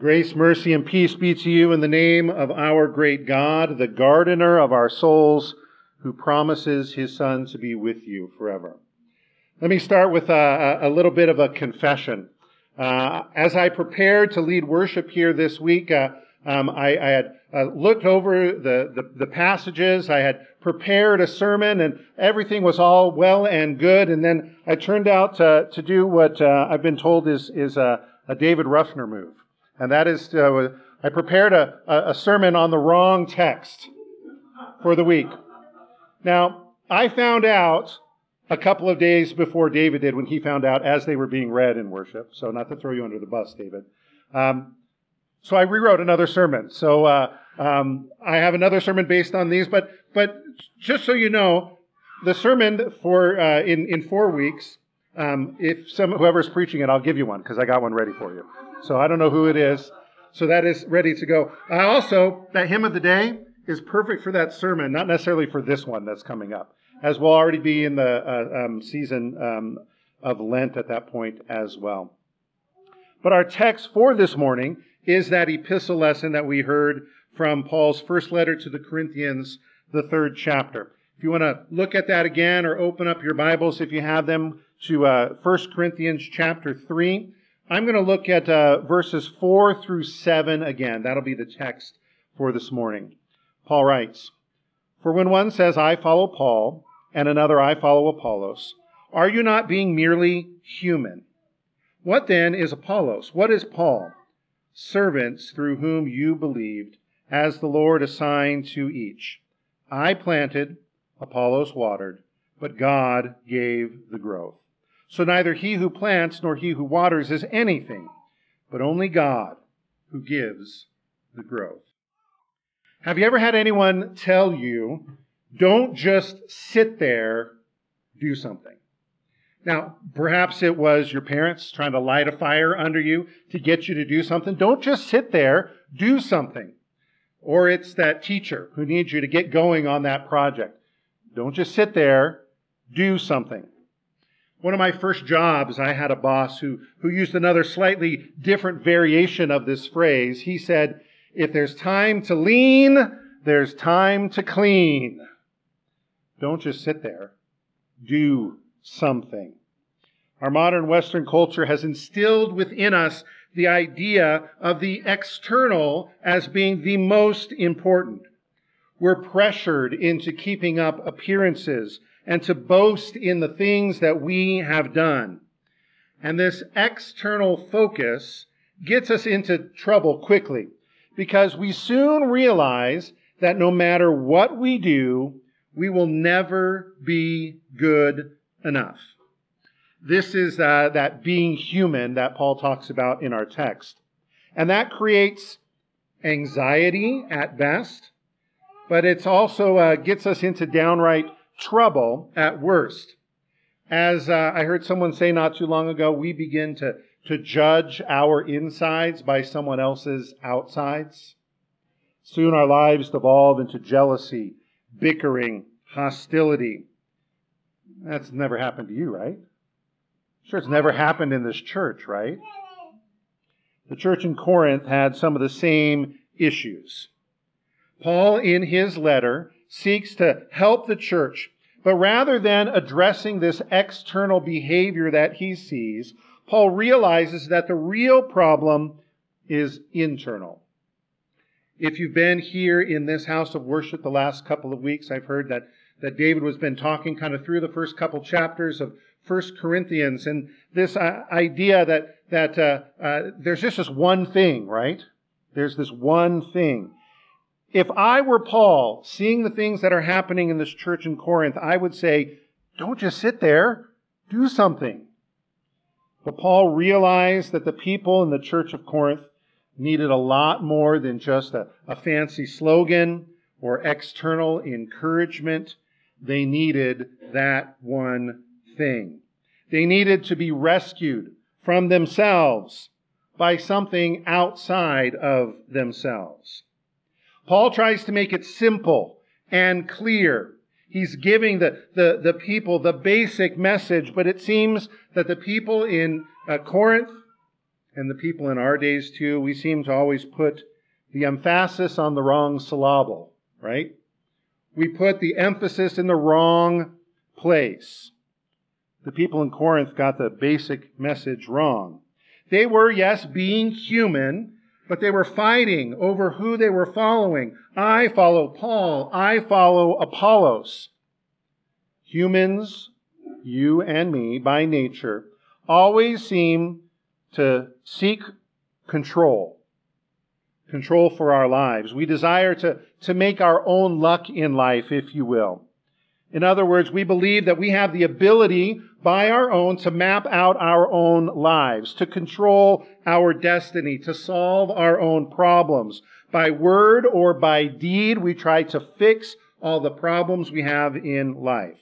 Grace, mercy, and peace be to you in the name of our great God, the gardener of our souls, who promises his Son to be with you forever. Let me start with a, a little bit of a confession. Uh, as I prepared to lead worship here this week, uh, um, I, I, had uh, looked over the, the, the, passages. I had prepared a sermon, and everything was all well and good. And then I turned out to, to do what uh, I've been told is, is a, a David Ruffner move and that is uh, I prepared a, a sermon on the wrong text for the week. Now, I found out a couple of days before David did when he found out as they were being read in worship. So, not to throw you under the bus, David. Um, so I rewrote another sermon. So uh, um, I have another sermon based on these, but but just so you know, the sermon for uh, in in four weeks. Um, if some whoever's preaching it, I'll give you one because I got one ready for you. So I don't know who it is. So that is ready to go. I also, that hymn of the day is perfect for that sermon, not necessarily for this one that's coming up, as we'll already be in the uh, um, season um, of Lent at that point as well. But our text for this morning is that epistle lesson that we heard from Paul's first letter to the Corinthians, the third chapter. If you want to look at that again or open up your Bibles if you have them to uh, 1 Corinthians chapter 3. I'm going to look at uh, verses 4 through 7 again. That'll be the text for this morning. Paul writes, For when one says, I follow Paul, and another, I follow Apollos, are you not being merely human? What then is Apollos? What is Paul? Servants through whom you believed, as the Lord assigned to each. I planted, Apollos watered, but God gave the growth. So neither he who plants nor he who waters is anything, but only God who gives the growth. Have you ever had anyone tell you, don't just sit there, do something? Now, perhaps it was your parents trying to light a fire under you to get you to do something. Don't just sit there, do something. Or it's that teacher who needs you to get going on that project. Don't just sit there, do something. One of my first jobs, I had a boss who, who used another slightly different variation of this phrase. He said, if there's time to lean, there's time to clean. Don't just sit there. Do something. Our modern Western culture has instilled within us the idea of the external as being the most important. We're pressured into keeping up appearances and to boast in the things that we have done. And this external focus gets us into trouble quickly because we soon realize that no matter what we do, we will never be good enough. This is uh, that being human that Paul talks about in our text. And that creates anxiety at best, but it also uh, gets us into downright trouble at worst. As uh, I heard someone say not too long ago, we begin to, to judge our insides by someone else's outsides. Soon our lives devolve into jealousy, bickering, hostility. That's never happened to you, right? Sure, it's never happened in this church, right? The church in Corinth had some of the same issues. Paul, in his letter, seeks to help the church. But rather than addressing this external behavior that he sees, Paul realizes that the real problem is internal. If you've been here in this house of worship the last couple of weeks, I've heard that, that David has been talking kind of through the first couple chapters of First Corinthians and this uh, idea that, that uh, uh, there's just this one thing, right? There's this one thing. If I were Paul, seeing the things that are happening in this church in Corinth, I would say, don't just sit there, do something. But Paul realized that the people in the church of Corinth needed a lot more than just a, a fancy slogan or external encouragement. They needed that one thing. They needed to be rescued from themselves by something outside of themselves. Paul tries to make it simple and clear. He's giving the, the, the people the basic message, but it seems that the people in uh, Corinth and the people in our days too, we seem to always put the emphasis on the wrong syllable, right? We put the emphasis in the wrong place. The people in Corinth got the basic message wrong. They were, yes, being human, but they were fighting over who they were following. I follow Paul. I follow Apollos. Humans, you and me, by nature, always seem to seek control. Control for our lives. We desire to, to make our own luck in life, if you will. In other words, we believe that we have the ability by our own to map out our own lives, to control our destiny, to solve our own problems. By word or by deed, we try to fix all the problems we have in life.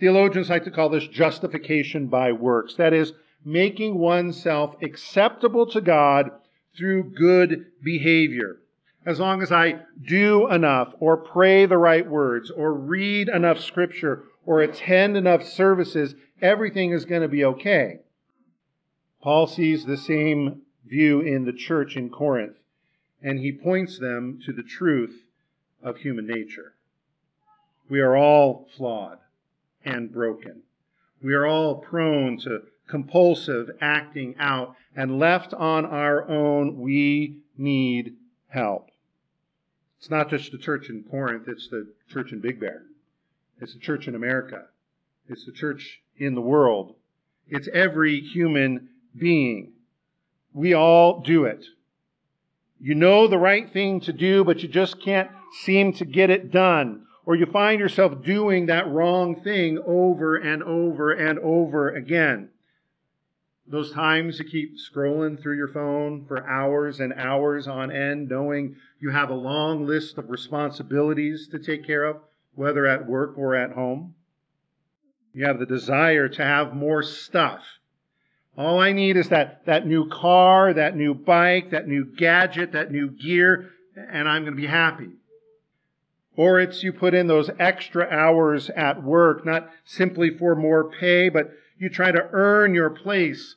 Theologians like to call this justification by works. That is, making oneself acceptable to God through good behavior. As long as I do enough, or pray the right words, or read enough scripture, or attend enough services, everything is going to be okay. Paul sees the same view in the church in Corinth, and he points them to the truth of human nature. We are all flawed and broken. We are all prone to compulsive acting out, and left on our own, we need help. It's not just the church in Corinth, it's the church in Big Bear. It's the church in America. It's the church in the world. It's every human being. We all do it. You know the right thing to do, but you just can't seem to get it done. Or you find yourself doing that wrong thing over and over and over again. Those times you keep scrolling through your phone for hours and hours on end, knowing you have a long list of responsibilities to take care of, whether at work or at home. You have the desire to have more stuff. All I need is that, that new car, that new bike, that new gadget, that new gear, and I'm going to be happy. Or it's you put in those extra hours at work, not simply for more pay, but you try to earn your place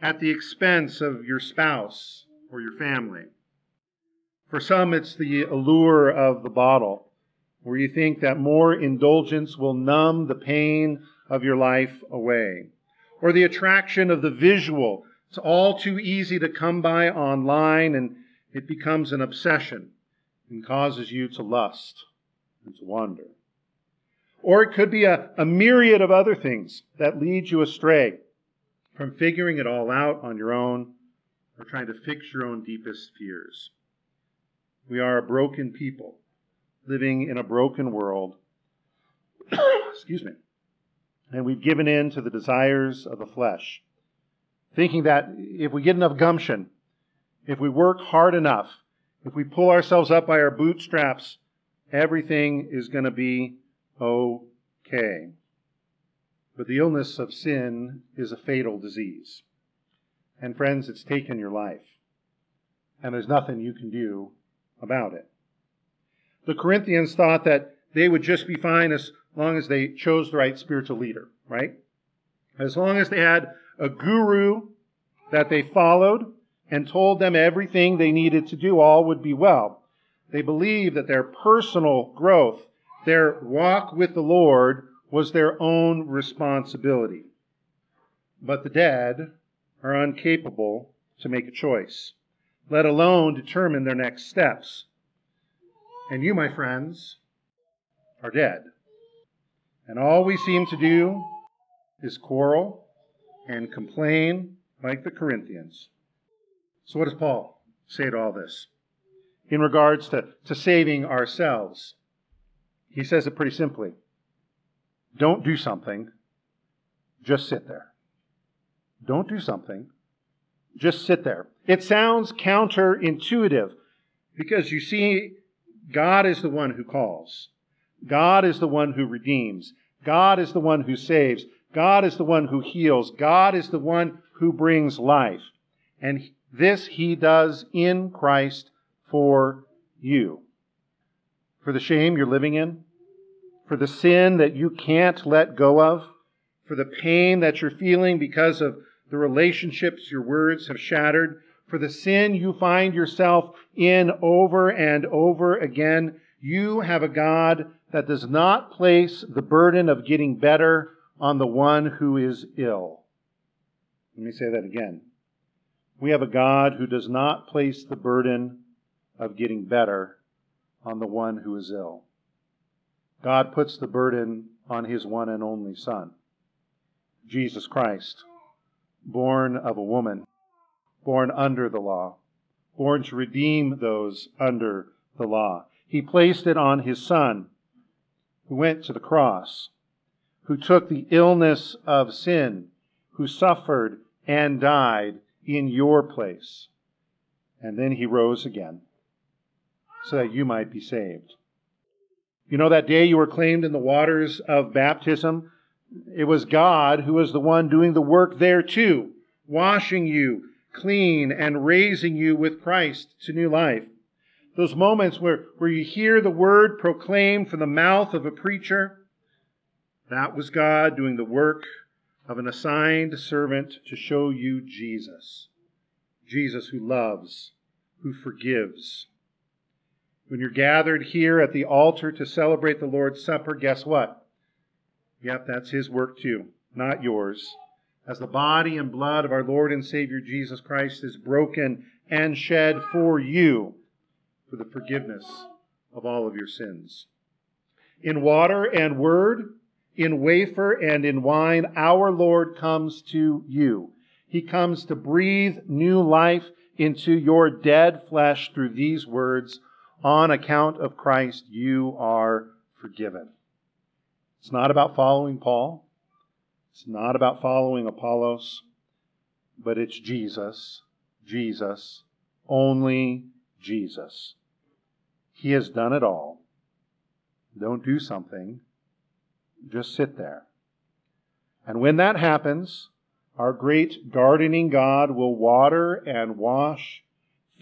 at the expense of your spouse or your family. For some, it's the allure of the bottle, where you think that more indulgence will numb the pain of your life away. Or the attraction of the visual. It's all too easy to come by online, and it becomes an obsession and causes you to lust and to wander. Or it could be a, a myriad of other things that lead you astray from figuring it all out on your own or trying to fix your own deepest fears. We are a broken people living in a broken world. Excuse me. And we've given in to the desires of the flesh, thinking that if we get enough gumption, if we work hard enough, if we pull ourselves up by our bootstraps, everything is going to be okay. But the illness of sin is a fatal disease. And friends, it's taken your life. And there's nothing you can do about it. The Corinthians thought that they would just be fine as long as they chose the right spiritual leader, right? As long as they had a guru that they followed and told them everything they needed to do, all would be well. They believed that their personal growth, their walk with the Lord, was their own responsibility. But the dead are incapable to make a choice, let alone determine their next steps. And you, my friends, are dead. And all we seem to do is quarrel and complain like the Corinthians. So, what does Paul say to all this? In regards to, to saving ourselves, he says it pretty simply don't do something, just sit there. Don't do something, just sit there. It sounds counterintuitive because you see, God is the one who calls. God is the one who redeems. God is the one who saves. God is the one who heals. God is the one who brings life. And this he does in Christ for you. For the shame you're living in, for the sin that you can't let go of, for the pain that you're feeling because of the relationships your words have shattered, for the sin you find yourself in over and over again. You have a God that does not place the burden of getting better on the one who is ill. Let me say that again. We have a God who does not place the burden of getting better on the one who is ill. God puts the burden on his one and only Son, Jesus Christ, born of a woman, born under the law, born to redeem those under the law. He placed it on his Son, who went to the cross, who took the illness of sin, who suffered and died in your place. And then he rose again so that you might be saved. You know, that day you were claimed in the waters of baptism, it was God who was the one doing the work there too, washing you clean and raising you with Christ to new life. Those moments where, where you hear the word proclaimed from the mouth of a preacher, that was God doing the work of an assigned servant to show you Jesus. Jesus who loves, who forgives. When you're gathered here at the altar to celebrate the Lord's Supper, guess what? Yep, that's His work too, not yours. As the body and blood of our Lord and Savior Jesus Christ is broken and shed for you for the forgiveness of all of your sins. In water and word, in wafer and in wine, our Lord comes to you. He comes to breathe new life into your dead flesh through these words On account of Christ, you are forgiven. It's not about following Paul. It's not about following Apollos, but it's Jesus, Jesus, only Jesus. He has done it all. Don't do something just sit there. And when that happens, our great gardening God will water and wash,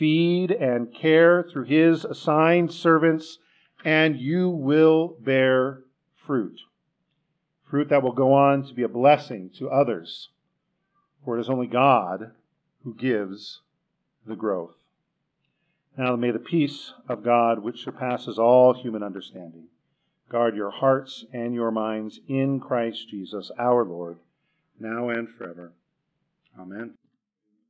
feed and care through his assigned servants, and you will bear fruit. Fruit that will go on to be a blessing to others. For it is only God who gives the growth. Now may the peace of God, which surpasses all human understanding, Guard your hearts and your minds in Christ Jesus our Lord, now and forever. Amen.